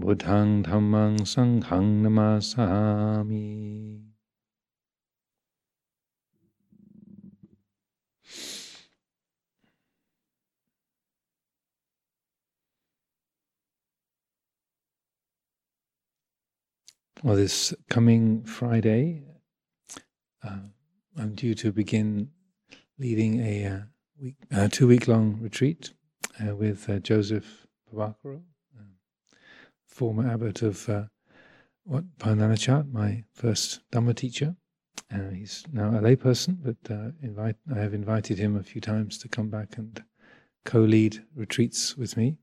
Buddhang Dhammang Sanghang Namasami. Well, this coming Friday, uh, I'm due to begin leading a uh, week, uh, two week long retreat uh, with uh, Joseph Pabhakaro former abbot of uh, what Parananachat, my first Dhamma teacher. Uh, he's now a layperson, but uh, invite, I have invited him a few times to come back and co-lead retreats with me.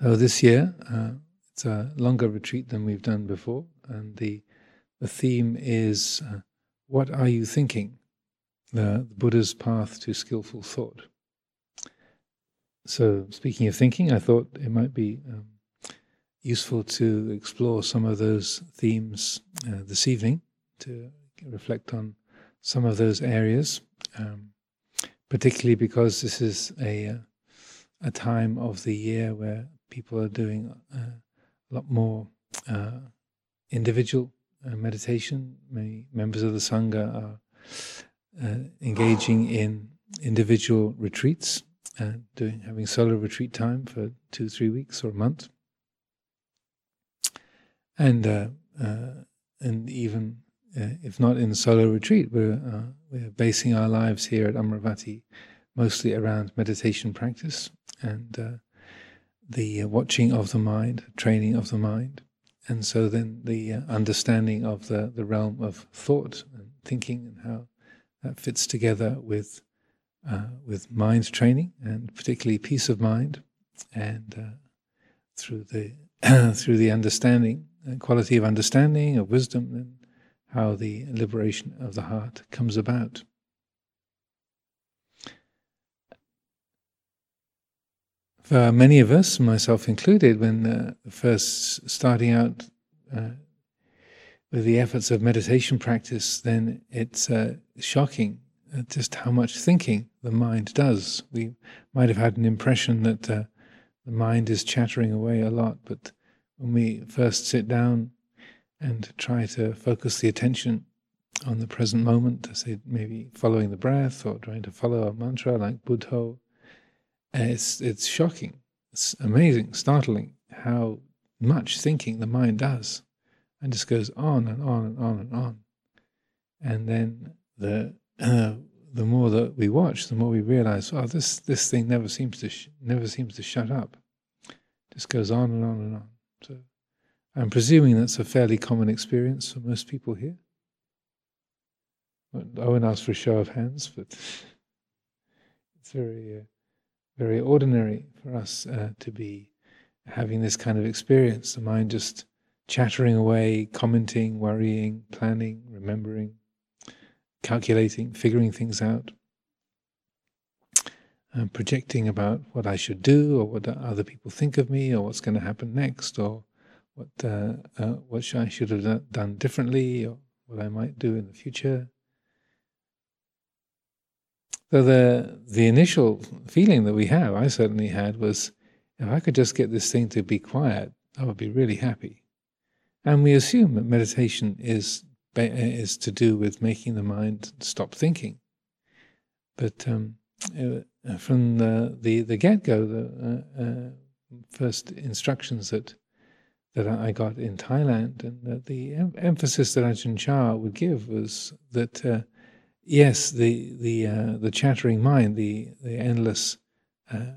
So this year, uh, it's a longer retreat than we've done before, and the the theme is uh, "What are you thinking?" The, the Buddha's path to skillful thought. So, speaking of thinking, I thought it might be um, useful to explore some of those themes uh, this evening, to reflect on some of those areas, um, particularly because this is a, uh, a time of the year where people are doing uh, a lot more uh, individual uh, meditation. Many members of the Sangha are uh, engaging in individual retreats, doing having solo retreat time for two, three weeks or a month and uh, uh, and even uh, if not in solo retreat, we're uh, we're basing our lives here at Amaravati mostly around meditation practice and uh, the watching of the mind, training of the mind, and so then the understanding of the the realm of thought and thinking and how that fits together with with mind training and particularly peace of mind and through the through the understanding quality of understanding, of wisdom, and how the liberation of the heart comes about. For many of us, myself included, when uh, first starting out uh, with the efforts of meditation practice, then it's uh, shocking uh, just how much thinking the mind does. We might have had an impression that uh, the mind is chattering away a lot, but when we first sit down and try to focus the attention on the present moment, say maybe following the breath or trying to follow a mantra like Buddho, it's it's shocking, it's amazing, startling how much thinking the mind does, and just goes on and on and on and on, and then the uh, the more that we watch, the more we realize, oh, this this thing never seems to sh- never seems to shut up, It just goes on and on and on. So I'm presuming that's a fairly common experience for most people here. I won't ask for a show of hands, but it's very, uh, very ordinary for us uh, to be having this kind of experience. The mind just chattering away, commenting, worrying, planning, remembering, calculating, figuring things out, uh, projecting about what I should do or what other people think of me or what's going to happen next or what uh, uh, what I should have done differently or what I might do in the future. So the the initial feeling that we have, I certainly had, was if I could just get this thing to be quiet, I would be really happy. And we assume that meditation is is to do with making the mind stop thinking. But um, uh, from the the, the get go, the uh, uh, first instructions that that I got in Thailand, and the em- emphasis that Ajahn Chah would give was that uh, yes, the the uh, the chattering mind, the the endless uh,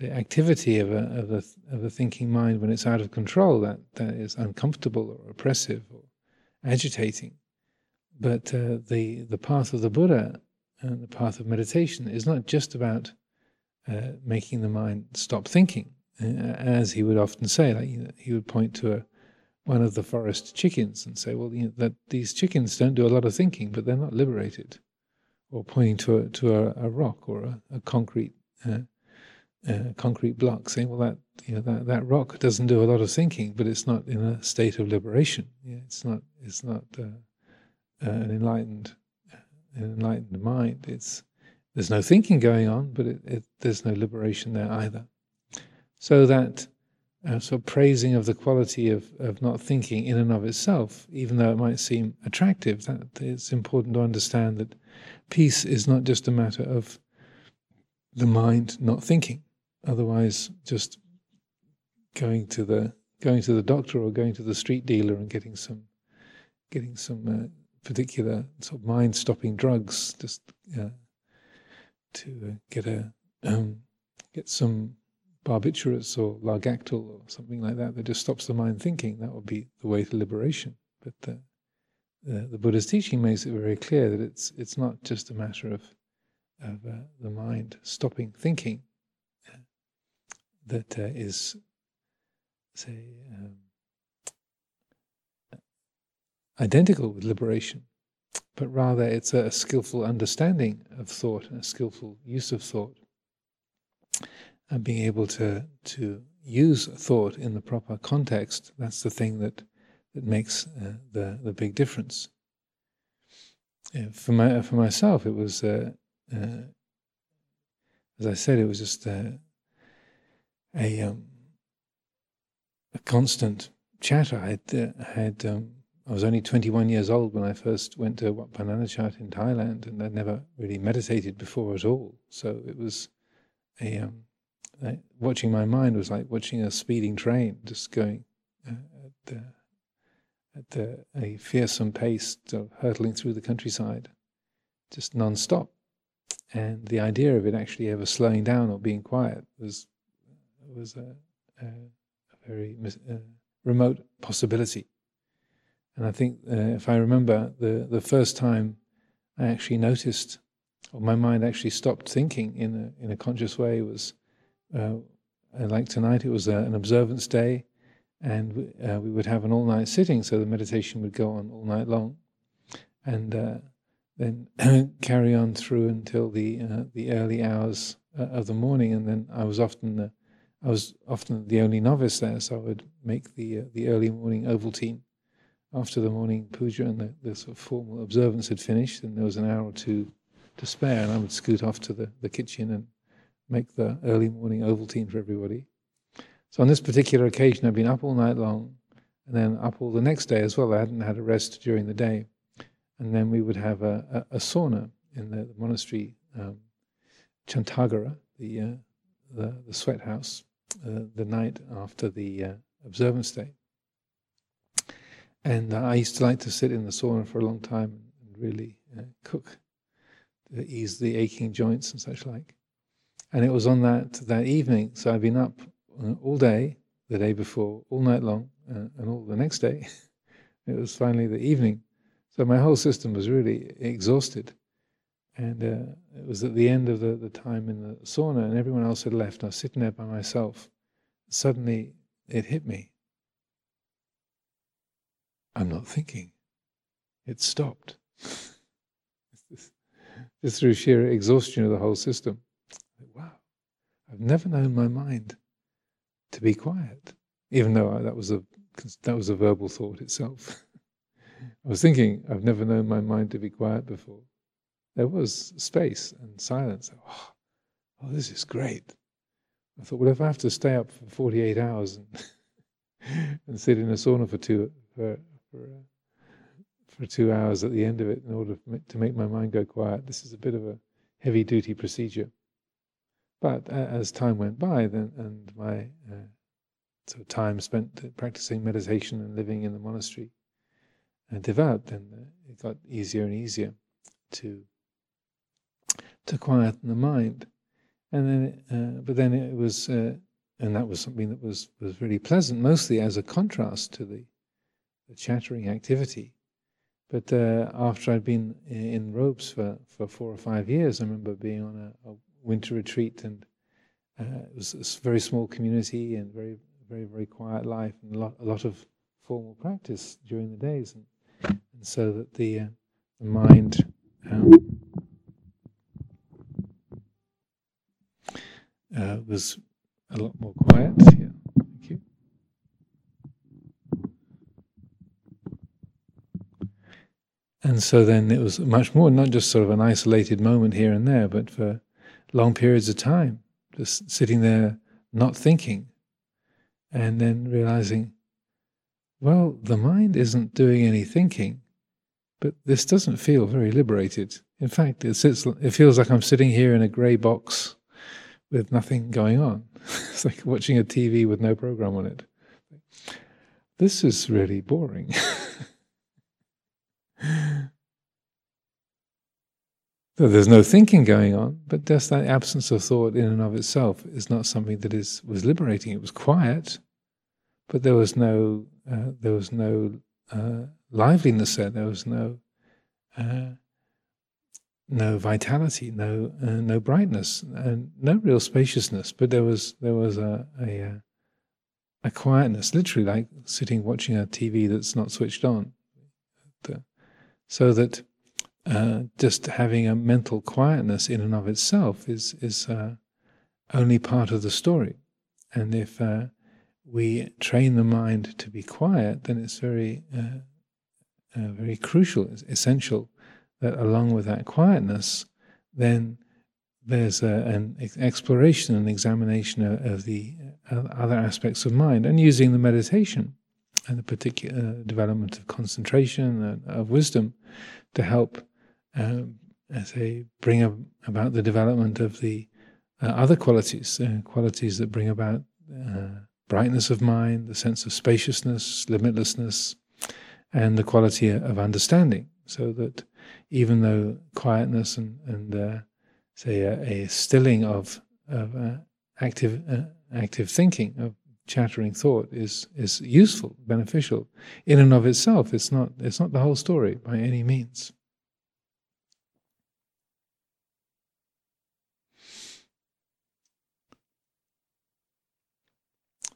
the activity of a of a of a thinking mind when it's out of control, that that is uncomfortable or oppressive or agitating. But uh, the the path of the Buddha and the path of meditation is not just about uh, making the mind stop thinking, uh, as he would often say. Like he would point to a, one of the forest chickens and say, well, you know, that these chickens don't do a lot of thinking, but they're not liberated. Or pointing to a, to a, a rock or a, a concrete uh, uh, concrete block, saying, well, that you know that, that rock doesn't do a lot of thinking, but it's not in a state of liberation. Yeah, it's not it's not uh, uh an enlightened an enlightened mind. It's there's no thinking going on, but it, it, there's no liberation there either. So that uh, sort of praising of the quality of, of not thinking in and of itself, even though it might seem attractive, that it's important to understand that peace is not just a matter of the mind not thinking. Otherwise, just going to the going to the doctor or going to the street dealer and getting some getting some uh, particular sort of mind stopping drugs just uh, to uh, get a um, get some barbiturates or largactil or something like that that just stops the mind thinking. That would be the way to liberation. But uh, the, the Buddha's teaching makes it very clear that it's it's not just a matter of of uh, the mind stopping thinking uh, that uh, is, say, um, identical with liberation, but rather it's a, a skillful understanding of thought a skillful use of thought, and being able to to use thought in the proper context. That's the thing that that makes uh, the the big difference. Yeah, for my for myself, it was uh, uh, as I said, it was just a a, um, a constant chatter. I had, uh, had um, I was only 21 years old when I first went to Wat Pah Nanachat in Thailand, and I'd never really meditated before at all. So it was a um, watching my mind was like watching a speeding train, just going uh, at, at uh, a fearsome pace, hurtling through the countryside, just non-stop. And the idea of it actually ever slowing down or being quiet was was a, a very uh, remote possibility. And I think uh, if I remember the the first time I actually noticed, or my mind actually stopped thinking in a in a conscious way was, uh, like tonight it was a, an observance day, and we, uh, we would have an all night sitting, so the meditation would go on all night long, and uh, then carry on through until the uh, the early hours uh, of the morning, and then I was often I was often the only novice there, so I would make the uh, the early morning Ovaltine after the morning puja and the, the sort of formal observance had finished, and there was an hour or two to spare, and I would scoot off to the, the kitchen and make the early morning Ovaltine for everybody. So on this particular occasion, I'd been up all night long, and then up all the next day as well. I hadn't had a rest during the day and then we would have a, a, a sauna in the, the monastery um, jantaghara, the, uh, the, the sweat house, the night after the uh, observance day. And I used to like to sit in the sauna for a long time and really uh, cook to ease the aching joints and such like. And it was on that that evening, so I'd been up uh, all day, the day before, all night long, uh, and all the next day. it was finally the evening so my whole system was really exhausted. And uh, it was at the end of the, the time in the sauna, and everyone else had left. I was sitting there by myself. Suddenly, it hit me. I'm not thinking. It stopped. Just through sheer exhaustion of the whole system. Wow, I've never known my mind to be quiet, even though I, that was a that was a verbal thought itself. I was thinking, I've never known my mind to be quiet before. There was space and silence. Oh, oh this is great. I thought, well, if I have to stay up for 48 hours and, and sit in a sauna for two, for, for, uh, for two hours at the end of it in order to make my mind go quiet, this is a bit of a heavy duty procedure. But uh, as time went by, then and my uh, of time spent practicing meditation and living in the monastery and uh, it got easier and easier to to quieten the mind. And then, uh, but then it was, uh, and that was something that was was really pleasant, mostly as a contrast to the, the chattering activity. But uh, after I'd been in robes for, for four or five years, I remember being on a, a winter retreat, and uh, it was a very small community and very, very, very quiet life, and a lot, a lot of formal practice during the days, and, and so that the, uh, the mind um, uh, was a lot more quiet. Yeah, thank you. And so then it was much more, not just sort of an isolated moment here and there, but for long periods of time, just sitting there not thinking, and then realizing, well, the mind isn't doing any thinking, but this doesn't feel very liberated. In fact, it, sits, it feels like I'm sitting here in a grey box with nothing going on. it's like watching a TV with no program on it. This is really boring. So there's no thinking going on, but just that absence of thought in and of itself is not something that is was liberating. It was quiet, but there was no uh, there was no uh, liveliness there. There was no uh, no vitality, no uh, no brightness, and no real spaciousness. But there was there was a a, uh, a quietness, literally like sitting watching a TV that's not switched on. So that uh, just having a mental quietness in and of itself is is uh, only part of the story. And if uh, we train the mind to be quiet, then it's very uh, very crucial, essential that along with that quietness, then there's a, an exploration and examination of, of the other aspects of mind, and using the meditation and the particular development of concentration and of wisdom to help um, as they bring about the development of the uh, other qualities, uh, qualities that bring about uh, brightness of mind, the sense of spaciousness, limitlessness, and the quality of understanding. So that even though quietness and, and uh, say a, a, stilling of, of uh, active uh, active thinking of chattering thought is is useful, beneficial in and of itself. It's not it's not the whole story by any means.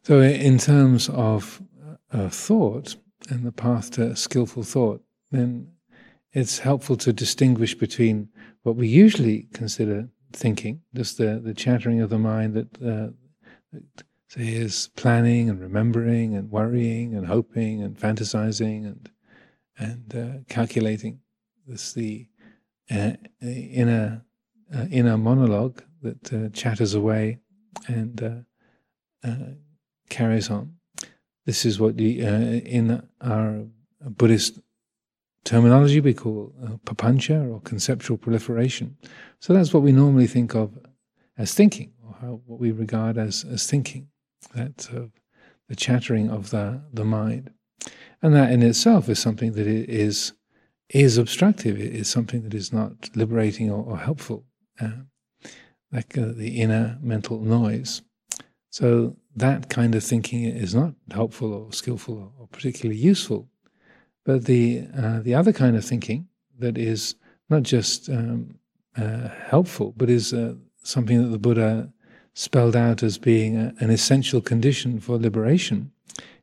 So, in terms of uh, thought and the path to skillful thought, then it's helpful to distinguish between what we usually consider thinking, just the, the chattering of the mind that, uh, that say is planning and remembering and worrying and hoping and fantasizing and and uh, calculating. This the uh, inner uh, inner monologue that uh, chatters away and uh, carries on. This is what the, uh, in our Buddhist terminology we call uh, papancha or conceptual proliferation. So that's what we normally think of as thinking, or how, what we regard as, as thinking, that uh, the chattering of the, the mind. And that in itself is something that is, is obstructive, it is something that is not liberating or, or helpful, uh, like uh, the inner mental noise. So that kind of thinking is not helpful or skillful or particularly useful. But the uh, the other kind of thinking that is not just um, uh, helpful, but is uh, something that the Buddha spelled out as being a, an essential condition for liberation,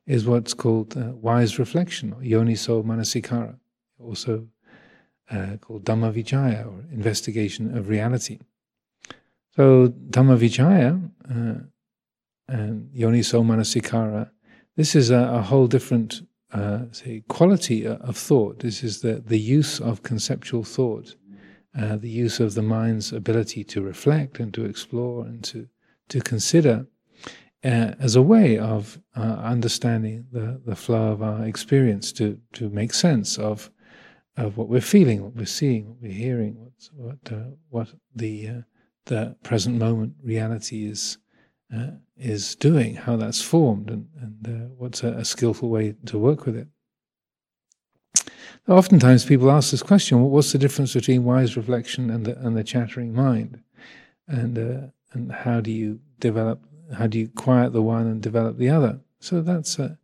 is what's called uh, wise reflection or yoniso manasikara, also uh, called dhammavicaya or investigation of reality. So dhammavicaya uh, and yoniso manasikara, this is a, a whole different uh, say, quality of thought. This is the, the use of conceptual thought, uh, the use of the mind's ability to reflect and to explore and to, to consider uh, as a way of uh, understanding the, the flow of our experience, to, to make sense of, of what we're feeling, what we're seeing, what we're hearing, what, what, uh, what the, uh, the present moment reality is uh, is doing, how that's formed, and, and uh, what's a, a, skillful way to work with it. Oftentimes, people ask this question: What's the difference between wise reflection and the and the chattering mind? And uh, and how do you develop? How do you quiet the one and develop the other? So that's a,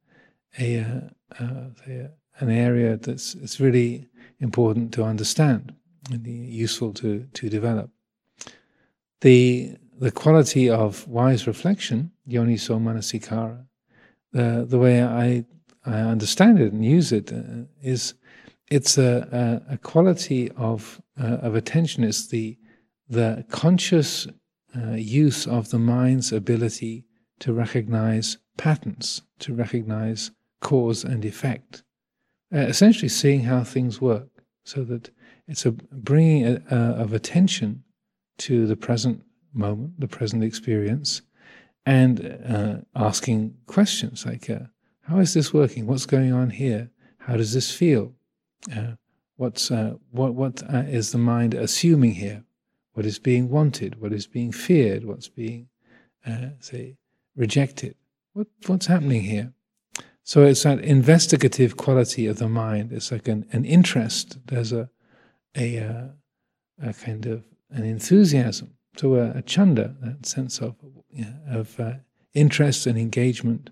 a, uh, a an area that's it's really important to understand and useful to to develop. The the quality of wise reflection, yoniso manasikara, the, the way I, I understand it and use it uh, is it's a, a, a quality of uh, of attention. It's the the conscious uh, use of the mind's ability to recognize patterns, to recognize cause and effect, uh, essentially seeing how things work, so that it's a bringing a, of attention to the present moment, the present experience, and uh, asking questions like, uh, "How is this working? What's going on here? How does this feel? Uh, what's uh, what what uh, is the mind assuming here? What is being wanted? What is being feared? What's being uh, say rejected? What what's happening here?" So it's that investigative quality of the mind. It's like an, an interest. There's a a, a kind of an enthusiasm to a, a chanda, that sense of of uh, interest and engagement,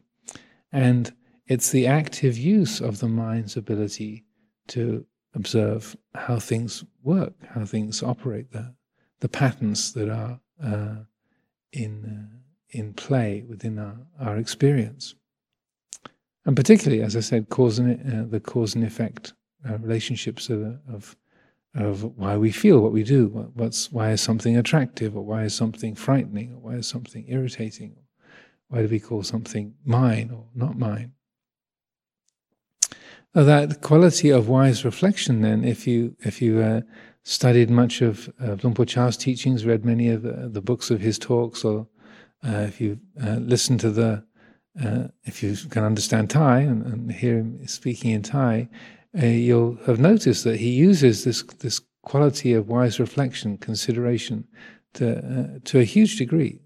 and it's the active use of the mind's ability to observe how things work, how things operate, the the patterns that are uh, in uh, in play within our, our experience, and particularly, as I said, cause and uh, the cause and effect uh, relationships of, of of why we feel what we do. What's why is something attractive, or why is something frightening, or why is something irritating? Why do we call something mine or not mine? that quality of wise reflection, then, if you if you uh, studied much of uh, Luang Por Chah's teachings, read many of the, the books of his talks, or uh, if you uh, listen to the uh, if you can understand Thai and, and hear him speaking in Thai, uh, you'll have noticed that he uses this this quality of wise reflection, consideration, to uh, to a huge degree.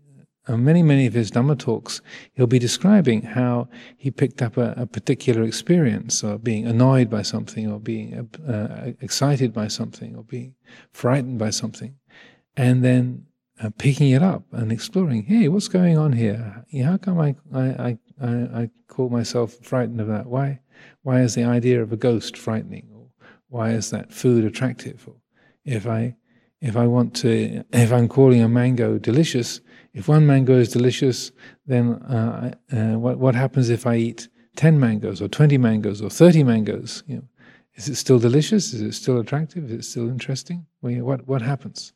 And many, many of his Dhamma talks, he'll be describing how he picked up a, a particular experience, or being annoyed by something, or being uh, excited by something, or being frightened by something, and then uh, picking it up and exploring. Hey, what's going on here? How come I, I, I, I call myself frightened of that? Why? Why is the idea of a ghost frightening? Or why is that food attractive? Or if I if I want to, if I'm calling a mango delicious, if one mango is delicious, then uh, uh, what what happens if I eat ten mangoes or twenty mangoes or thirty mangoes? You know, is it still delicious? Is it still attractive? Is it still interesting? Well, what what happens?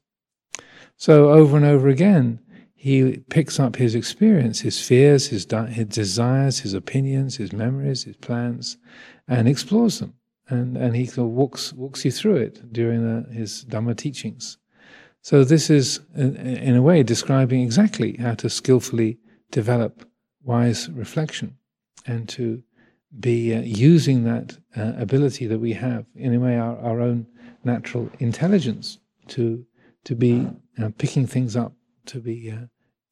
So over and over again, he picks up his experience, his fears, his, his desires, his opinions, his memories, his plans, and explores them. And, and he walks, walks you through it during the, his Dhamma teachings. So this is, in a way, describing exactly how to skillfully develop wise reflection and to be uh, using that uh, ability that we have, in a way, our, our own natural intelligence to, to be uh, picking things up to be uh,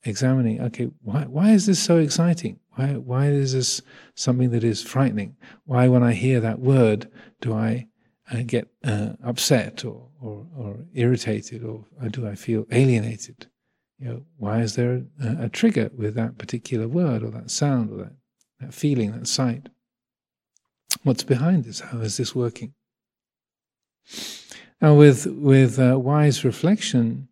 examining, okay, why, why is this so exciting? Why, why is this something that is frightening? Why, when I hear that word, do I uh, get uh, upset or, or, or, irritated or, do I feel alienated? You know, why is there a, a, trigger with that particular word or that sound or that, that feeling, that sight? What's behind this? How is this working? Now, with with uh, wise reflection,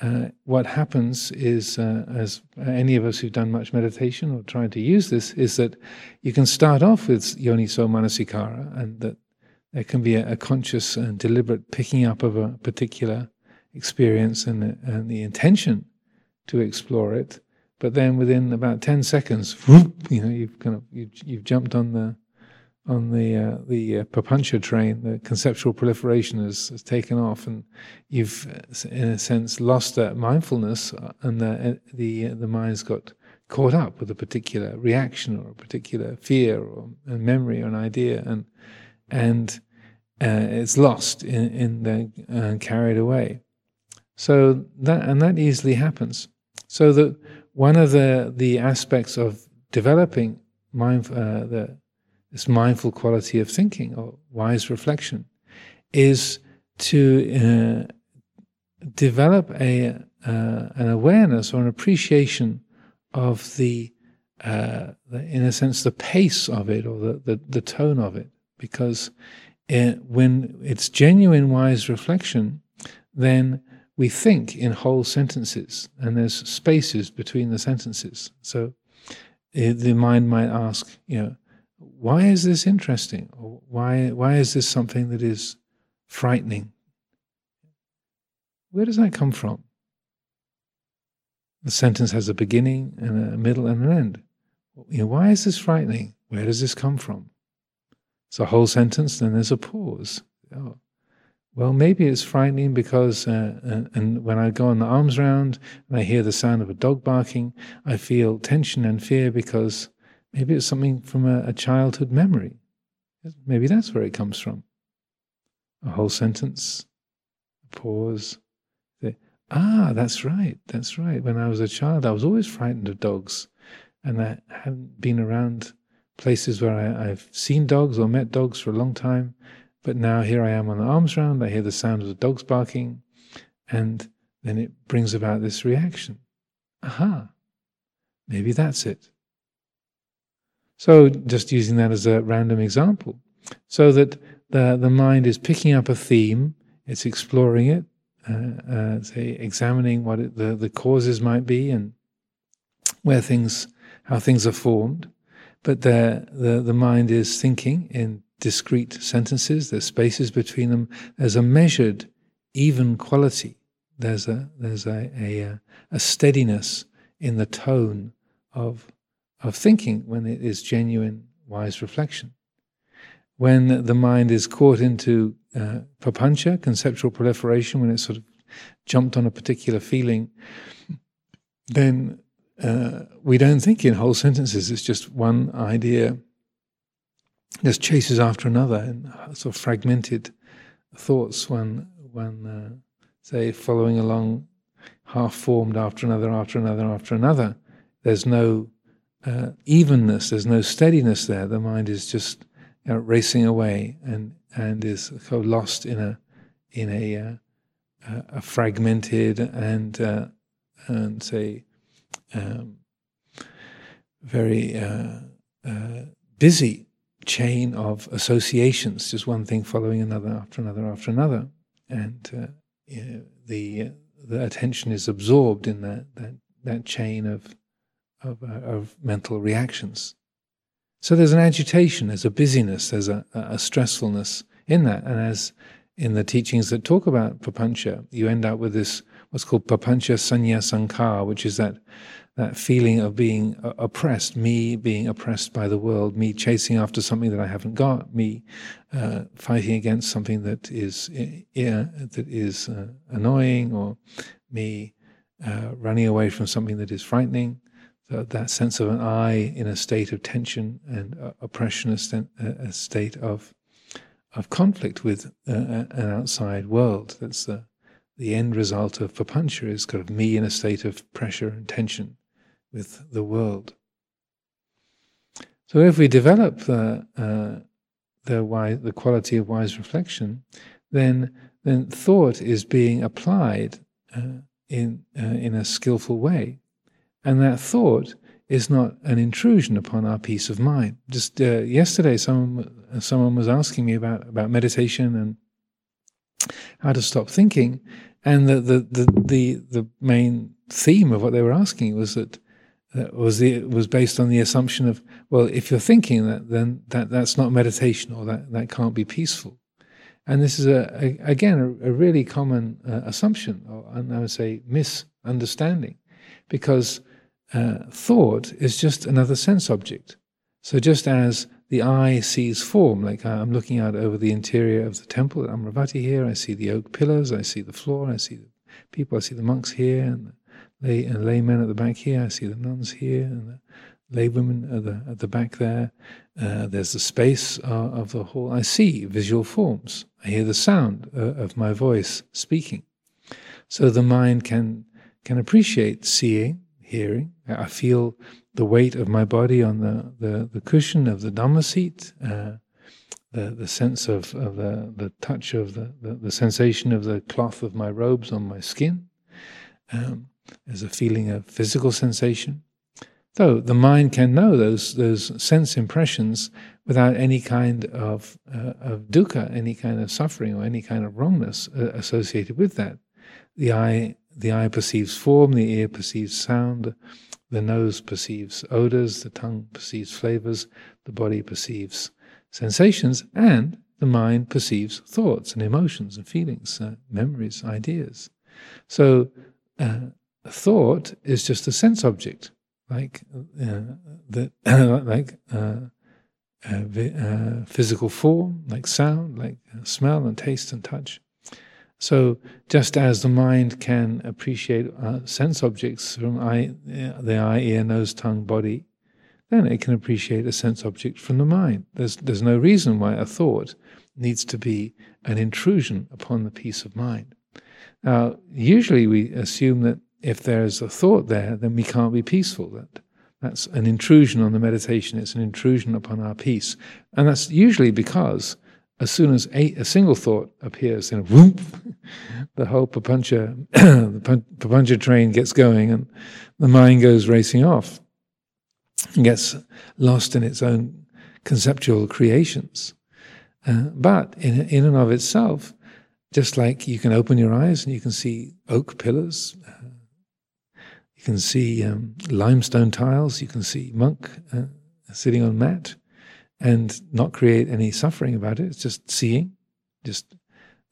uh, what happens is, uh, as any of us who've done much meditation or tried to use this, is that you can start off with yoniso manasikara, and that there can be a, a conscious and deliberate picking up of a particular experience and, and the intention to explore it. But then within about ten seconds, whoop, you know, you've kind of you've, you've jumped on the on the uh, the uh, papancha train, the conceptual proliferation has, has, taken off, and you've, uh, in a sense, lost that mindfulness, uh, and the uh, the the mind's got caught up with a particular reaction or a particular fear or a memory or an idea, and and uh, it's lost in in the carried away. So that and that easily happens. So that one of the the aspects of developing mind the this mindful quality of thinking or wise reflection, is to uh, develop a uh, an awareness or an appreciation of the, uh, the, in a sense, the pace of it or the, the, the tone of it. Because it, uh, when it's genuine wise reflection, then we think in whole sentences and there's spaces between the sentences. So uh, the mind might ask, you know, why is this interesting? Why, why is this something that is frightening? Where does that come from? The sentence has a beginning and a middle and an end. You know, why is this frightening? Where does this come from? It's a whole sentence, then there's a pause. Oh. Well, maybe it's frightening because, uh, and when I go on the arms round and I hear the sound of a dog barking, I feel tension and fear because maybe it's something from a, a childhood memory. Maybe that's where it comes from. A whole sentence, a pause. ah, that's right, that's right. When I was a child, I was always frightened of dogs, and I hadn't been around places where I, I've seen dogs or met dogs for a long time. But now here I am on the arms round, I hear the sound of the dogs barking, and then it brings about this reaction. Aha, maybe that's it. So, just using that as a random example, so that the, the mind is picking up a theme, it's exploring it, uh, uh, say, examining what it, the, the causes might be and where things, how things are formed, but the, the, the mind is thinking in discrete sentences, there's spaces between them, there's a measured, even quality. There's a there's a, a, a steadiness in the tone of of thinking when it is genuine, wise reflection. When the mind is caught into uh, papancha, conceptual proliferation, when it's sort of jumped on a particular feeling, then uh, we don't think in whole sentences. It's just one idea just chases after another and sort of fragmented thoughts. One, one, uh, say, following along, half formed after another, after another, after another. There's no uh, evenness. There's no steadiness there. The mind is just you know, racing away and and is lost in a in a uh, a fragmented and uh, and say um, very uh, uh, busy chain of associations, just one thing following another after another after another, and uh, you know, the the attention is absorbed in that that, that chain of of, uh, of mental reactions. So there's an agitation, there's a busyness, there's a, a stressfulness in that, and as in the teachings that talk about papancha, you end up with this what's called papancha sanya sankha, which is that that feeling of being oppressed, me being oppressed by the world, me chasing after something that I haven't got, me uh, fighting against something that is yeah, that is uh, annoying, or me uh, running away from something that is frightening. That sense of an I in a state of tension and uh, oppression, a, st- a, state of of conflict with uh, an outside world. That's the the end result of papancha is kind of me in a state of pressure and tension with the world. So if we develop the uh, the wise, the quality of wise reflection, then then thought is being applied uh, in uh, in a skillful way, and that thought is not an intrusion upon our peace of mind. Just uh, yesterday, someone someone was asking me about about meditation and how to stop thinking, and the the the the, the main theme of what they were asking was that that was the was based on the assumption of well, if you're thinking that, then that that's not meditation, or that that can't be peaceful. And this is a, a again a, a, really common uh, assumption, or I would say misunderstanding, because uh, thought is just another sense object. So just as the eye sees form, like I'm looking out over the interior of the temple at Amaravati here, I see the oak pillars, I see the floor, I see the people, I see the monks here, and lay and laymen at the back here. I see the nuns here and the lay women at the at the back there. Uh, there's the space uh, of the hall. I see visual forms. I hear the sound uh, of my voice speaking. So the mind can can appreciate seeing, hearing. I feel the weight of my body on the, the, the cushion of the Dhamma seat, uh, the, the sense of, of the, the touch of the, the, the, sensation of the cloth of my robes on my skin. Um, there's a feeling of physical sensation. Though the mind can know those those sense impressions without any kind of uh, of dukkha, any kind of suffering or any kind of wrongness uh, associated with that. The eye the eye perceives form, the ear perceives sound, the nose perceives odors, the tongue perceives flavors, the body perceives sensations, and the mind perceives thoughts and emotions and feelings, uh, memories, ideas. So, uh, thought is just a sense object, like uh, the like uh, uh, physical form, like sound, like smell and taste and touch. So, just as the mind can appreciate uh, sense objects from eye, the eye, ear, nose, tongue, body, then it can appreciate a sense object from the mind. There's, there's no reason why a thought needs to be an intrusion upon the peace of mind. Now, usually we assume that if there's a thought there, then we can't be peaceful. That that's an intrusion on the meditation. It's an intrusion upon our peace, and that's usually because as soon as a, a single thought appears, then whoop, the whole papancha, the papancha train gets going, and the mind goes racing off and gets lost in its own conceptual creations. Uh, but in, in and of itself, just like you can open your eyes and you can see oak pillars, uh, you can see um, limestone tiles, you can see monk uh, sitting on mat, and not create any suffering about it. It's just seeing, just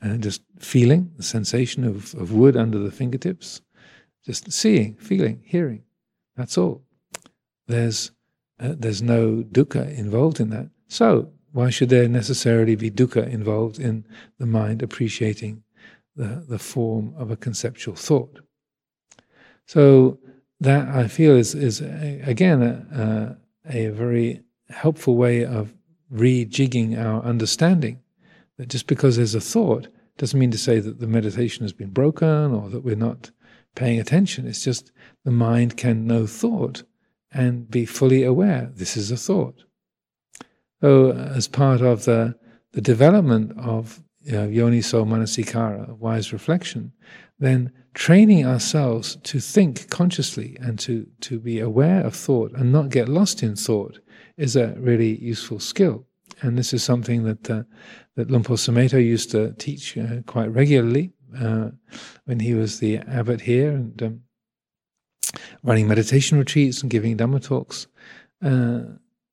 uh, just feeling the sensation of, of wood under the fingertips, just seeing, feeling, hearing. That's all. There's uh, there's no dukkha involved in that. So why should there necessarily be dukkha involved in the mind appreciating the, the form of a conceptual thought? So that I feel is is again a, a, a very helpful way of rejigging our understanding. That just because there's a thought doesn't mean to say that the meditation has been broken or that we're not paying attention. It's just the mind can know thought and be fully aware this is a thought. So, uh, as part of the, the development of uh, yoniso manasikara, wise reflection, then training ourselves to think consciously and to, to be aware of thought and not get lost in thought is a really useful skill. And this is something that uh, that Luang Por Sumedho used to teach uh, quite regularly uh, when he was the abbot here and um, running meditation retreats and giving Dhamma talks, uh,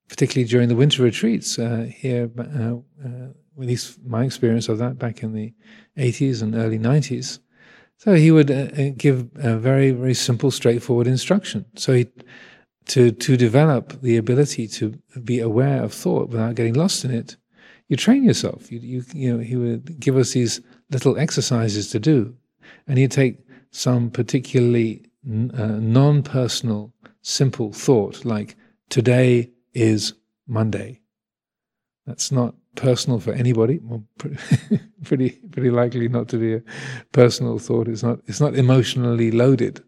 particularly during the winter retreats uh, here. Uh, at least my experience of that back in the 80s and early 90s. So he would give a very, very simple, straightforward instruction. So he to to develop the ability to be aware of thought without getting lost in it, you train yourself. You you you know he would give us these little exercises to do, and he'd take some particularly uh, non-personal, simple thought like today is Monday. That's not personal for anybody. Well, pretty pretty likely not to be a personal thought. It's not it's not emotionally loaded.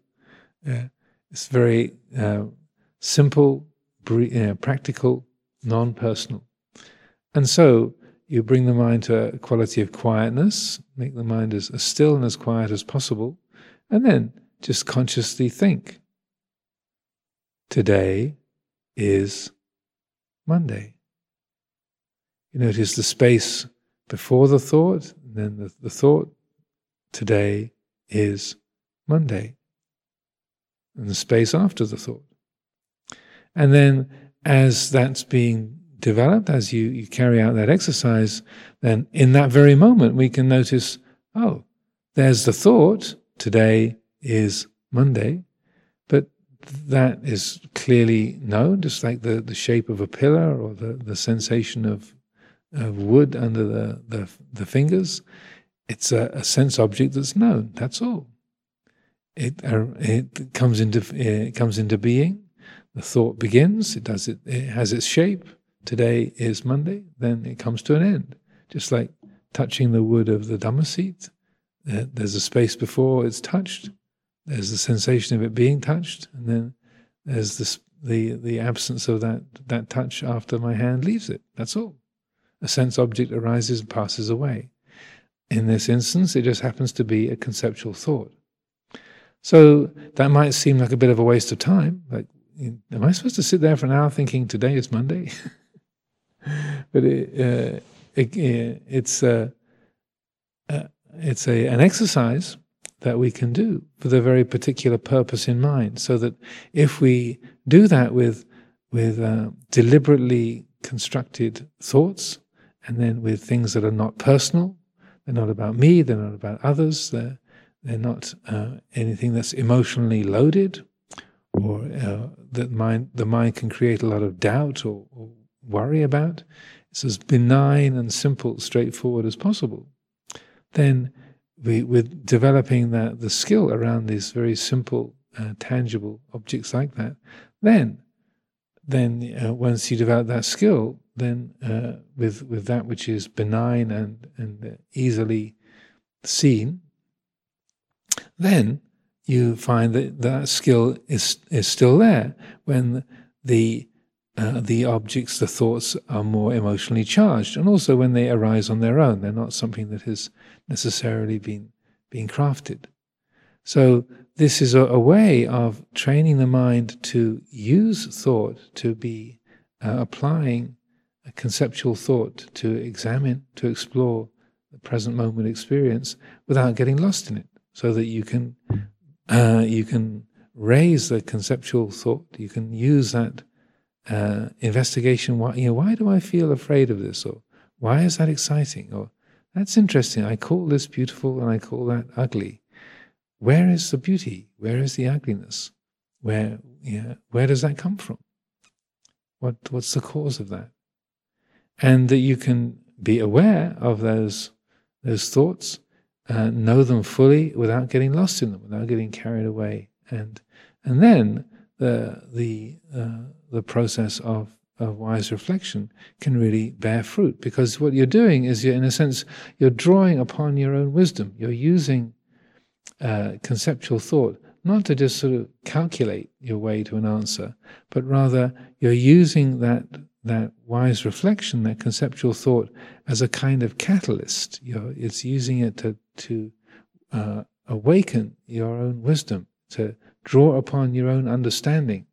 It's very uh, simple, uh, practical, non personal. And so you bring the mind to a quality of quietness, make the mind as, as still and as quiet as possible, and then just consciously think. Today is Monday. You notice the space before the thought, and then the, the thought, today is Monday, and the space after the thought. And then as that's being developed, as you, you carry out that exercise, then in that very moment we can notice, oh, there's the thought, today is Monday, but that is clearly known, just like the, the shape of a pillar or the, the sensation of, of wood under the, the, the fingers. It's a, a, sense object that's known, that's all. It, uh, it comes into it comes into being, the thought begins, it does it, it has its shape. Today is Monday, then it comes to an end. Just like touching the wood of the Dhamma seat, uh, there's a space before it's touched. There's the sensation of it being touched, and then there's this, the the absence of that that touch after my hand leaves it. That's all. A sense object arises and passes away. In this instance, it just happens to be a conceptual thought. So that might seem like a bit of a waste of time. Like am I supposed to sit there for an hour thinking today is Monday? but it, uh, it, it's uh, uh, it's a an exercise that we can do with a very particular purpose in mind. So that if we do that with with uh, deliberately constructed thoughts, and then with things that are not personal, they're not about me, they're not about others, they're they're not uh, anything that's emotionally loaded, or uh, that mind the mind can create a lot of doubt or, or worry about. It's as benign and simple, straightforward as possible. Then we, with developing the, the skill around these very simple, uh, tangible objects like that, then, then uh, once you develop that skill, then uh, with with that which is benign and and easily seen, then you find that that skill is is still there when the uh, the objects, the thoughts are more emotionally charged, and also when they arise on their own, they're not something that has necessarily been being crafted. So this is a, a way of training the mind to use thought, to be uh, applying a conceptual thought, to examine, to explore the present moment experience without getting lost in it, so that you can uh, you can raise the conceptual thought, you can use that uh, investigation. Why, you know, why do I feel afraid of this? Or why is that exciting? Or that's interesting. I call this beautiful and I call that ugly. Where is the beauty? Where is the ugliness? Where, yeah, where does that come from? What, what's the cause of that? And that you can be aware of those, those thoughts, uh, know them fully without getting lost in them, without getting carried away. And, and then the, the, uh, the process of, of wise reflection can really bear fruit because what you're doing is you're in a sense you're drawing upon your own wisdom you're using uh, conceptual thought not to just sort of calculate your way to an answer but rather you're using that that wise reflection that conceptual thought as a kind of catalyst you're, it's using it to to uh, awaken your own wisdom to draw upon your own understanding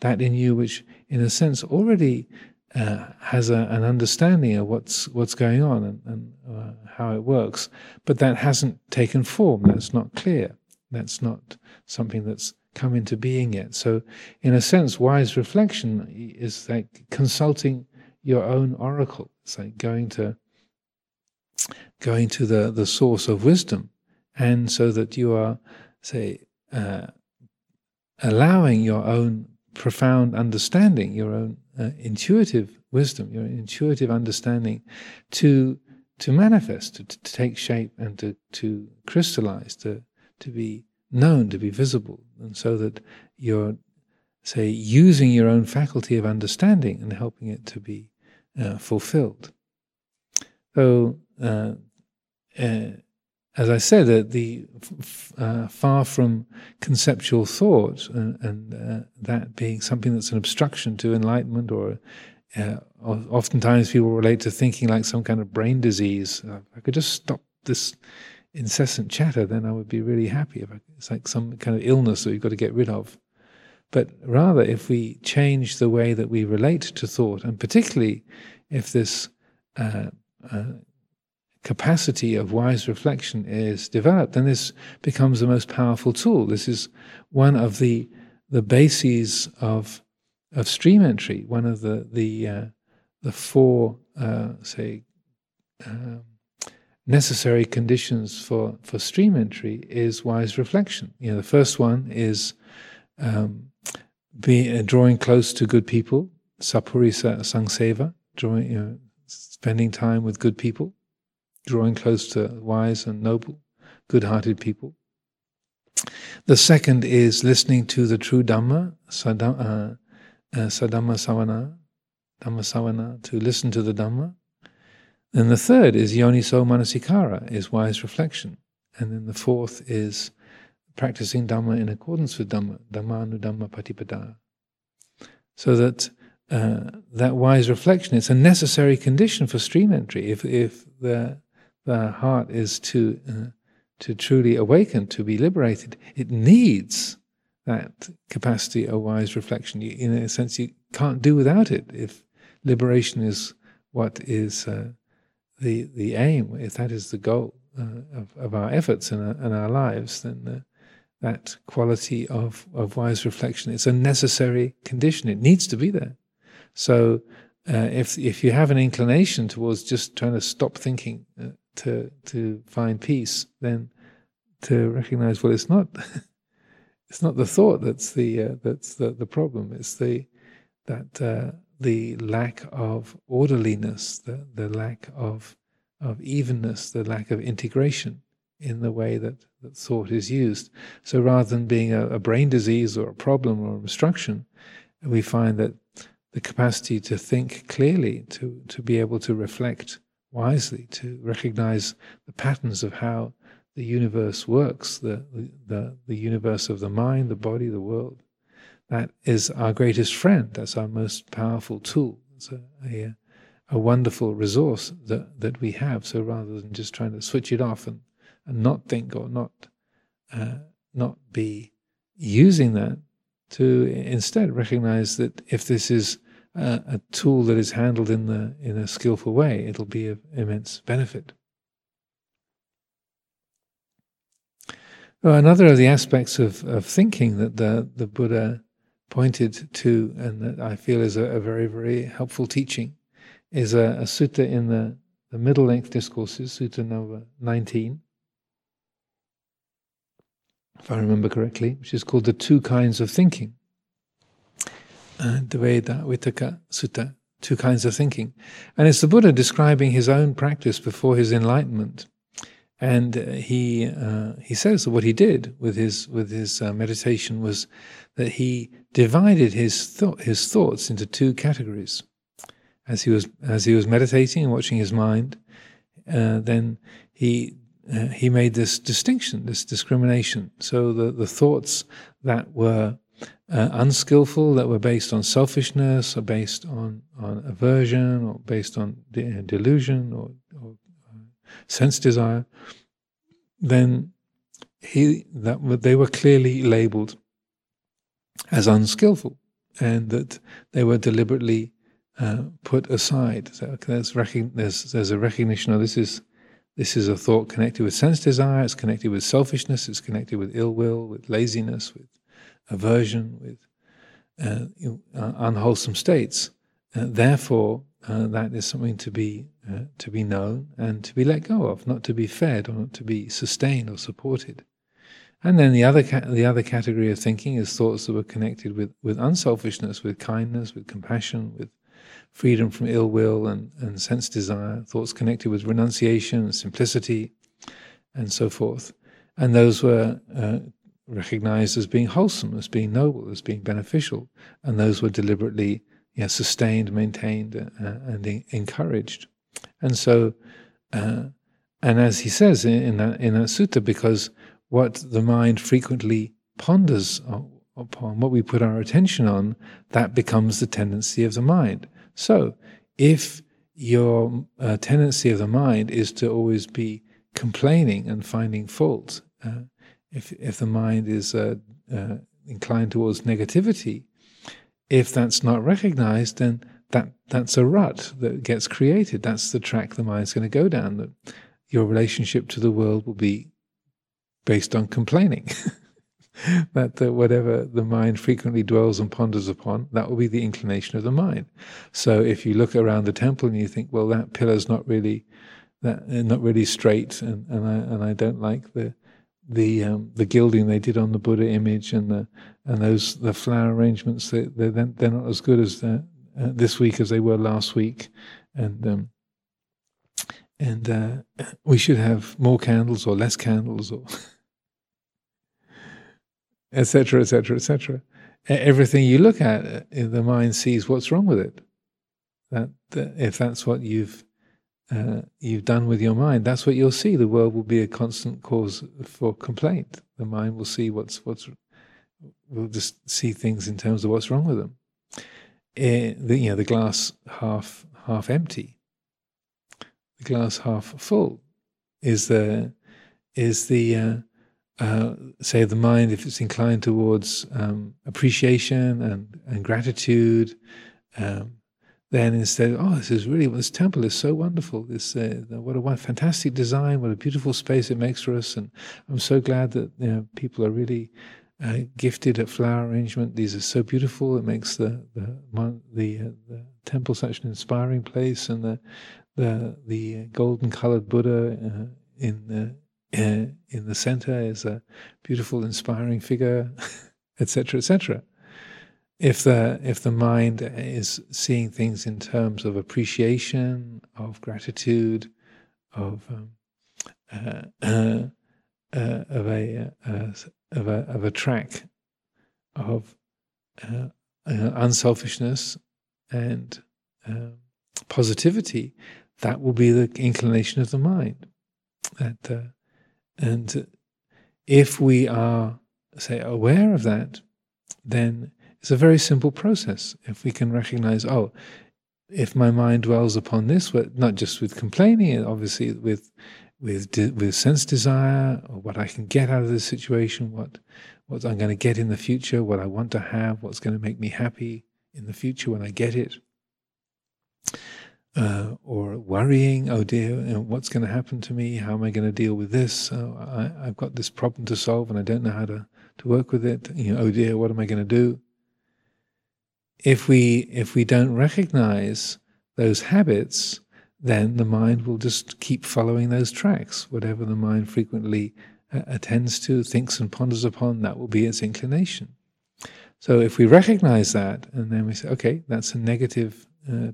that in you which, in a sense, already uh, has a, an understanding of what's what's going on and, and uh, how it works, but that hasn't taken form. That's not clear. That's not something that's come into being yet. So, in a sense, wise reflection is like consulting your own oracle. It's like going to going to the the source of wisdom, and so that you are, say, uh, allowing your own profound understanding, your own uh, intuitive wisdom, your intuitive understanding to to manifest, to, to take shape, and to to crystallize, to to be known, to be visible, and so that you're say using your own faculty of understanding and helping it to be uh, fulfilled. So. Uh, uh as I said, uh, the uh, far from conceptual thought and, and uh, that being something that's an obstruction to enlightenment, or uh, oftentimes people relate to thinking like some kind of brain disease. I could just stop this incessant chatter, then I would be really happy. If it's like some kind of illness that we've got to get rid of. But rather, if we change the way that we relate to thought, and particularly if this uh, uh, capacity of wise reflection is developed, then this becomes the most powerful tool. This is one of the the bases of of stream entry. One of the the uh, the four uh, say um, necessary conditions for for stream entry is wise reflection. You know, the first one is um, be, uh, drawing close to good people, sappurisa samseva, drawing you know, spending time with good people drawing close to wise and noble, good hearted people. The second is listening to the true Dhamma, sadam, uh, uh, Savana, Dhamma Savana, to listen to the Dhamma. And the third is Yoniso Manasikara, is wise reflection. And then the fourth is practicing Dhamma in accordance with Dhamma, Dhammanu Dhamma Patipada. So that uh, that wise reflection, it's a necessary condition for stream entry. If, if the the heart is to uh, to truly awaken, to be liberated, it needs that capacity of wise reflection. You, in a sense, you can't do without it. If liberation is what is uh, the the aim, if that is the goal, uh, of, of, our efforts and, and our lives, then that quality of, of wise reflection it's a necessary condition. It needs to be there. So uh, if if you have an inclination towards just trying to stop thinking uh, to to find peace, then to recognize well, it's not it's not the thought that's the uh, that's the, the problem. It's the that uh, the lack of orderliness, the the lack of of evenness, the lack of integration in the way that, that thought is used. So rather than being a, a brain disease or a problem or obstruction, we find that the capacity to think clearly, to, to be able to reflect wisely, to recognize the patterns of how the universe works, the, the, the universe of the mind, the body, the world. That is our greatest friend. That's our most powerful tool. It's a, a, a wonderful resource that, that we have. So rather than just trying to switch it off and, and not think or not uh, not be using that, to instead recognize that if this is a, a, tool that is handled in the in a skillful way, it'll be of immense benefit. Well, another of the aspects of, of thinking that the, the Buddha pointed to, and that I feel is a, a very, very helpful teaching, is a, a sutta in the, the middle length discourses, sutta number 19, if I remember correctly, which is called the two kinds of thinking. Uh, Dvedha Vitakka Sutta, two kinds of thinking. And it's the Buddha describing his own practice before his enlightenment. And uh, he uh, he says that what he did with his with his uh, meditation was that he divided his thought his thoughts into two categories. As he was as he was meditating and watching his mind, uh, then he uh, he made this distinction, this discrimination. So the, the thoughts that were uh, unskillful, that were based on selfishness, or based on, on aversion, or based on de- delusion, or, or sense desire, then he that they were clearly labeled as unskillful, and that they were deliberately uh, put aside. So there's, there's, there's a recognition of this is this is a thought connected with sense desire, it's connected with selfishness, it's connected with ill will, with laziness, with aversion, with uh, uh, unwholesome states. Uh, therefore, uh, that is something to be uh, to be known and to be let go of, not to be fed or not to be sustained or supported. And then the other ca- the other category of thinking is thoughts that were connected with with unselfishness, with kindness, with compassion, with freedom from ill will and, and sense desire, thoughts connected with renunciation simplicity, and so forth. And those were uh, recognized as being wholesome, as being noble, as being beneficial, and those were deliberately you know, sustained, maintained, uh, and encouraged. And so, uh, and as he says in, in, that, in that sutta, because what the mind frequently ponders upon, what we put our attention on, that becomes the tendency of the mind. So, if your uh, tendency of the mind is to always be complaining and finding fault, uh, if if the mind is uh, uh inclined towards negativity, if that's not recognized, then that that's a rut that gets created. That's the track the mind's going to go down. That your relationship to the world will be based on complaining. that whatever the mind frequently dwells and ponders upon, that will be the inclination of the mind. So if you look around the temple and you think, well, that pillar's not really that not really straight, and, and I and I don't like the the um, the gilding they did on the Buddha image and the and those the flower arrangements they they're, they're not as good as the, uh, this week as they were last week, and um, and uh, we should have more candles or less candles or etc., etc., etc. Everything you look at, uh, the mind sees what's wrong with it. That, if that's what you've uh, you've done with your mind, that's what you'll see. The world will be a constant cause for complaint. The mind will see what's what's will just see things in terms of what's wrong with them. Uh, the, you know, the glass half half empty, the glass half full, is the is the uh, uh, say the mind, if it's inclined towards um, appreciation and, and gratitude, um, then instead, oh, this is really this temple is so wonderful. This uh, what a fantastic design, what a beautiful space it makes for us, and I'm so glad that you know, people are really uh, gifted at flower arrangement. These are so beautiful. It makes the the the, uh, the temple such an inspiring place, and the the the golden colored Buddha uh, in the uh, in the center is a beautiful, inspiring figure, etc., etc if the if the mind is seeing things in terms of appreciation, of gratitude, of um, uh, uh, uh, of a uh, of a of a track of uh, unselfishness and um, positivity, that will be the inclination of the mind. That and if we are say aware of that, then it's a very simple process. If we can recognize, oh, if my mind dwells upon this, not just with complaining, obviously with with with sense desire, or what I can get out of this situation, what what I'm going to get in the future, what I want to have, what's going to make me happy in the future when I get it, uh, or worrying, oh dear, you know, what's going to happen to me? How am I going to deal with this? Oh, I, have got this problem to solve and I don't know how to, to work with it. You know, oh dear, what am I going to do? If we if we don't recognize those habits, then the mind will just keep following those tracks. Whatever the mind frequently uh, attends to, thinks and ponders upon, that will be its inclination. So if we recognize that, and then we say, okay, that's a negative uh,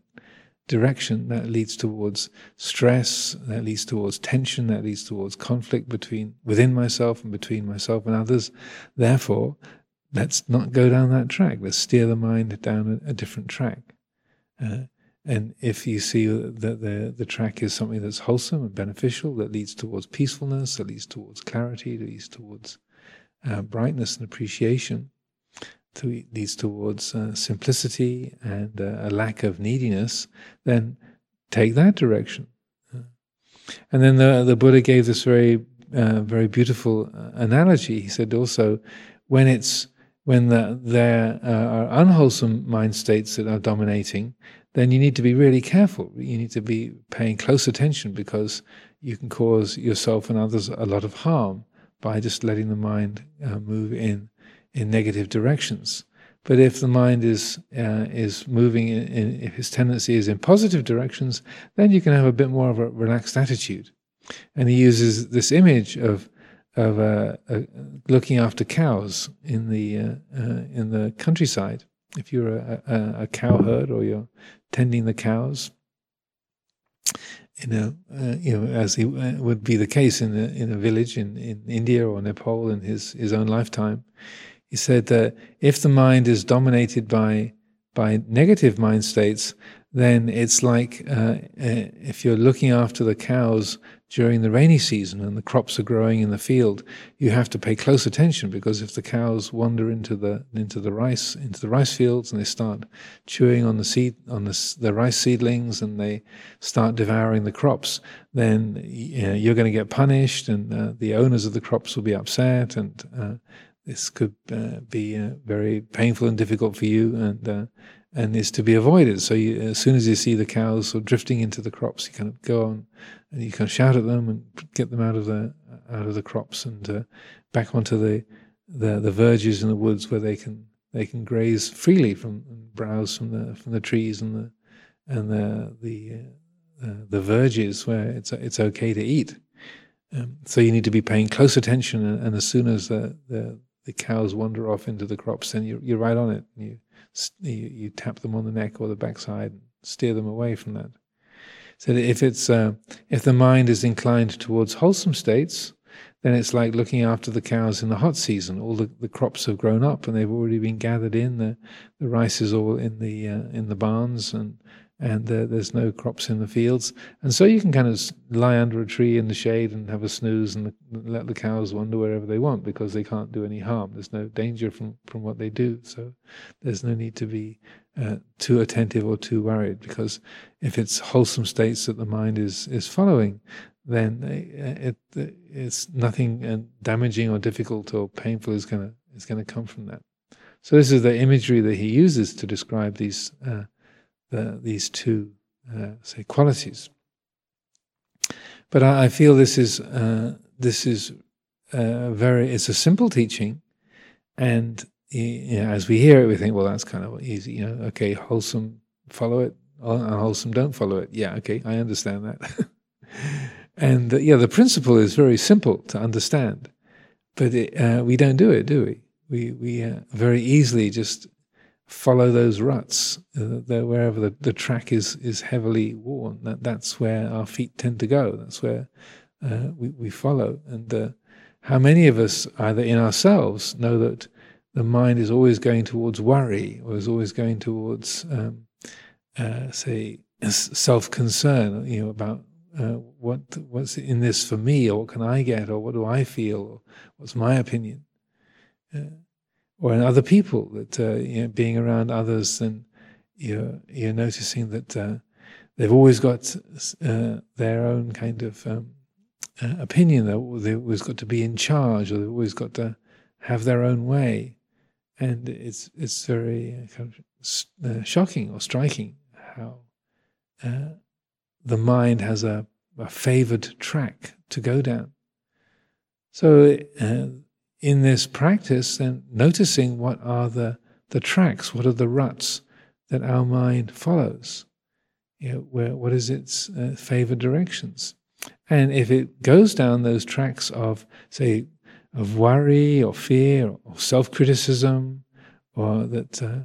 direction that leads towards stress, that leads towards tension, that leads towards conflict between within myself and between myself and others. Therefore, let's not go down that track. Let's steer the mind down a, a different track. Uh, and if you see that the, the track is something that's wholesome and beneficial, that leads towards peacefulness, that leads towards clarity, that leads towards uh, brightness and appreciation, to, leads towards uh, simplicity and uh, a lack of neediness, then take that direction. Uh, and then the, the Buddha gave this very, uh, very beautiful analogy. He said also, when it's when the, there are unwholesome mind states that are dominating, then you need to be really careful. You need to be paying close attention because you can cause yourself and others a lot of harm by just letting the mind uh, move in in negative directions. But if the mind is uh, is moving in, in, if its tendency is in positive directions, then you can have a bit more of a relaxed attitude. And he uses this image of of uh, uh, looking after cows in the uh, uh, in the countryside. If you're a, a, a, cow herd or you're tending the cows, you know, uh, you know, as uh, would be the case in a, in a village in, in India or Nepal in his, his own lifetime, he said that if the mind is dominated by by negative mind states, then it's like uh, if you're looking after the cows during the rainy season and the crops are growing in the field, you have to pay close attention because if the cows wander into the into the rice into the rice fields and they start chewing on the seed on the, the rice seedlings and they start devouring the crops, then you you're going to get punished and uh, the owners of the crops will be upset and uh, this could uh, be uh, very painful and difficult for you and uh, and is to be avoided. So you, as soon as you see the cows sort of drifting into the crops, you kind of go on and you can shout at them and get them out of the out of the crops and uh, back onto the, the the verges in the woods where they can they can graze freely from browse from the from the trees and the and the the uh, the verges where it's it's okay to eat. Um, so you need to be paying close attention, and, and as soon as the, the, the cows wander off into the crops, then you're you're right on it. You, you you tap them on the neck or the backside, and steer them away from that. So that if it's uh, if the mind is inclined towards wholesome states, then it's like looking after the cows in the hot season. All the, the crops have grown up and they've already been gathered in. The the rice is all in the uh, in the barns and and uh, there's no crops in the fields. And so you can kind of lie under a tree in the shade and have a snooze and let the cows wander wherever they want because they can't do any harm. There's no danger from, from what they do. So there's no need to be uh, too attentive or too worried because if it's wholesome states that the mind is, is following, then it, it it's nothing uh, damaging or difficult or painful is going to is going to come from that. So this is the imagery that he uses to describe these uh, the, these two, uh, say, qualities. But I, I feel this is uh, this is uh, very. It's a simple teaching, and you know, as we hear it, we think, well, that's kind of easy. You know, okay, wholesome, follow it. Unwholesome, don't follow it. Yeah, okay, I understand that. and uh, yeah, the principle is very simple to understand, but it, uh, we don't do it, do we? We we uh, very easily just follow those ruts uh, wherever the, the track is is heavily worn. That that's where our feet tend to go. That's where uh, we we follow. And uh, how many of us, either in ourselves, know that the mind is always going towards worry, or is always going towards, um, uh, say, self concern. You know about. Uh, what what's in this for me, or what can I get, or what do I feel, or what's my opinion? Or in other people that uh, you know, being around others and you're you're noticing that uh, they've always got uh, their own kind of um, uh, opinion. That they've always got to be in charge, or they've always got to have their own way, and it's it's very uh, kind of uh, shocking or striking how the mind has a, a favored track to go down. So in this practice, then noticing what are the, the tracks, what are the ruts that our mind follows, you know, where, what is its uh, favored directions. And if it goes down those tracks of, say, of worry or fear or self criticism, or that, uh,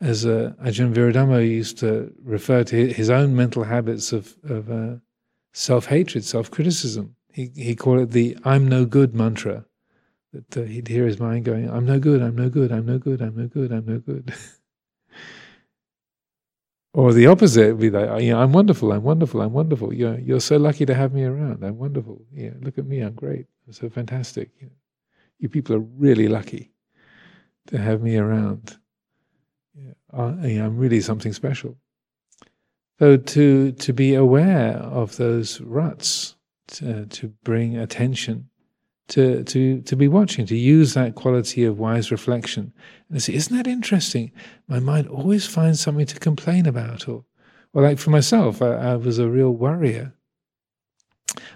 as uh, Ajahn Viradhammo used to refer to his own mental habits of, of uh, self hatred, self criticism, he, he called it the I'm no good mantra that uh, he'd hear his mind going, I'm no good, I'm no good, I'm no good, I'm no good, I'm no good. or the opposite would be like, you know, I'm wonderful, I'm wonderful, I'm wonderful. You're, you're so lucky to have me around. I'm wonderful. Yeah, look at me, I'm great. I'm so fantastic. You, know, you people are really lucky to have me around. Yeah, I, I'm really something special. So to to be aware of those ruts, to, to bring attention to, to, to be watching, to use that quality of wise reflection. And I say, isn't that interesting? My mind always finds something to complain about. Or, or like for myself, I, I was a real worrier.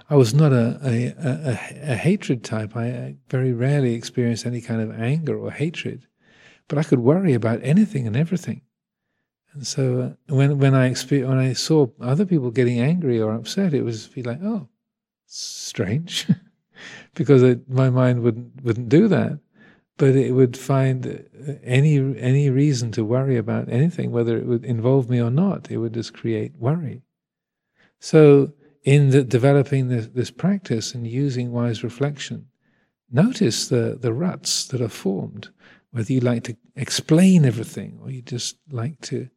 I was not a, a, a, a hatred type. I very rarely experienced any kind of anger or hatred. But I could worry about anything and everything. And so uh, when, when, I exper- when I saw other people getting angry or upset, it was like, oh, strange. because it, my mind wouldn't wouldn't do that. But it would find any any reason to worry about anything, whether it would involve me or not. It would just create worry. So, in the, developing this, this practice and using wise reflection, notice the the ruts that are formed. Whether you like to explain everything or you just like to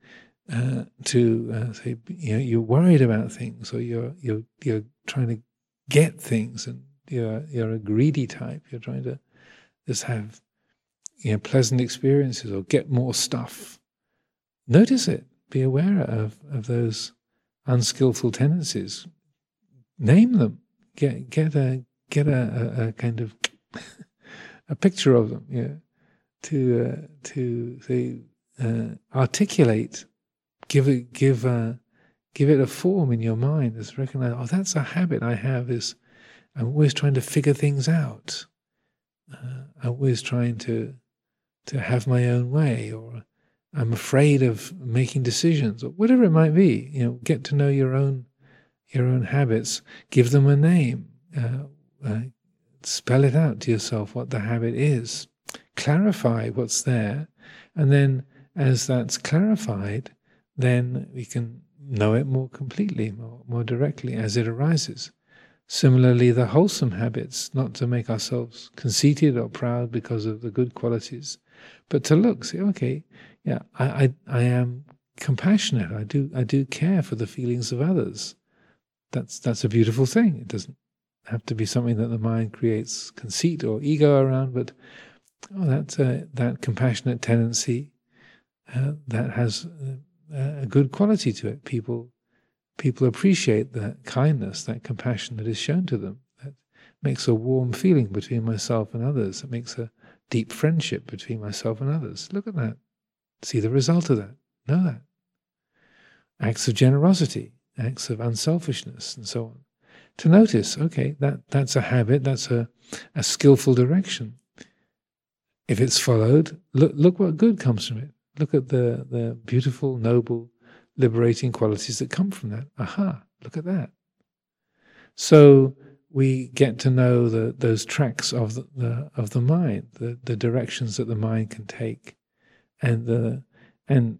uh, to uh, say you know you're worried about things or you're you're you're trying to get things and you're you're a greedy type. You're trying to just have you know pleasant experiences or get more stuff. Notice it. Be aware of of those unskillful tendencies. Name them. Get get a get a, a, a kind of a picture of them. Yeah, to uh, to uh, articulate. Give it give a give it a form in your mind. Just recognize. Oh, that's a habit I have. Is I'm always trying to figure things out. Uh, I'm always trying to to have my own way, or I'm afraid of making decisions, or whatever it might be. You know, get to know your own your own habits. Give them a name. Uh, uh, spell it out to yourself what the habit is. Clarify what's there, and then as that's clarified, then we can know it more completely, more, more directly as it arises. Similarly, the wholesome habits, not to make ourselves conceited or proud because of the good qualities, but to look, say, okay, yeah, I, I, I am compassionate. I do, I do care for the feelings of others. That's that's a beautiful thing. It doesn't have to be something that the mind creates conceit or ego around, but oh, that's a, that compassionate tendency uh, that has a, a good quality to it. People people appreciate that kindness, that compassion that is shown to them. That makes a warm feeling between myself and others. It makes a deep friendship between myself and others. Look at that. See the result of that. Know that. acts of generosity, acts of unselfishness, and so on. To notice, okay, that, that's a habit, that's a, a skillful direction. If it's followed, look, look what good comes from it. Look at the, the beautiful, noble, liberating qualities that come from that. Aha, look at that. So we get to know the, those tracks of the, the, of the mind, the, the directions that the mind can take, and the and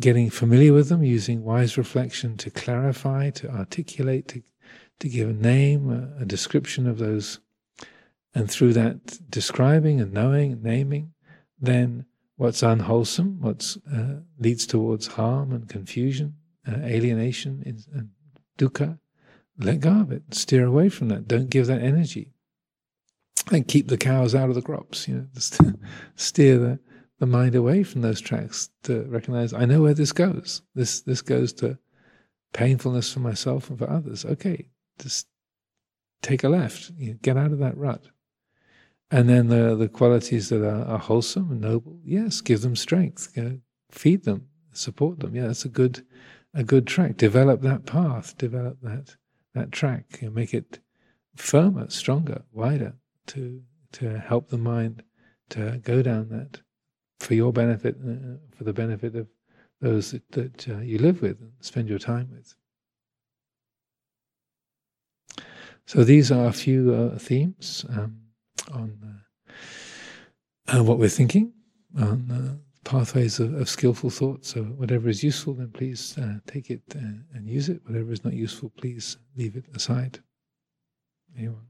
getting familiar with them, using wise reflection to clarify, to articulate, to to give a name, a, a description of those, and through that describing and knowing, and naming, then what's unwholesome, what uh, leads towards harm and confusion, uh, alienation, and dukkha, let go of it. Steer away from that. Don't give that energy. And keep the cows out of the crops. You know, just steer the, the mind away from those tracks to recognize I know where this goes. This this goes to painfulness for myself and for others. Okay, just take a left. You know, get out of that rut. And then the the qualities that are, are wholesome and noble, yes, give them strength. You know, feed them, support them. Yeah, that's a good a good track. Develop that path. Develop that that track and make it firmer, stronger, wider to to help the mind to go down that for your benefit, uh, for the benefit of those that, that uh, you live with and spend your time with. So these are a few uh, themes um, on uh, uh, what we're thinking, on uh, pathways of, of, skillful thought. So whatever is useful, then please take it and use it. Whatever is not useful, please leave it aside. Anyone?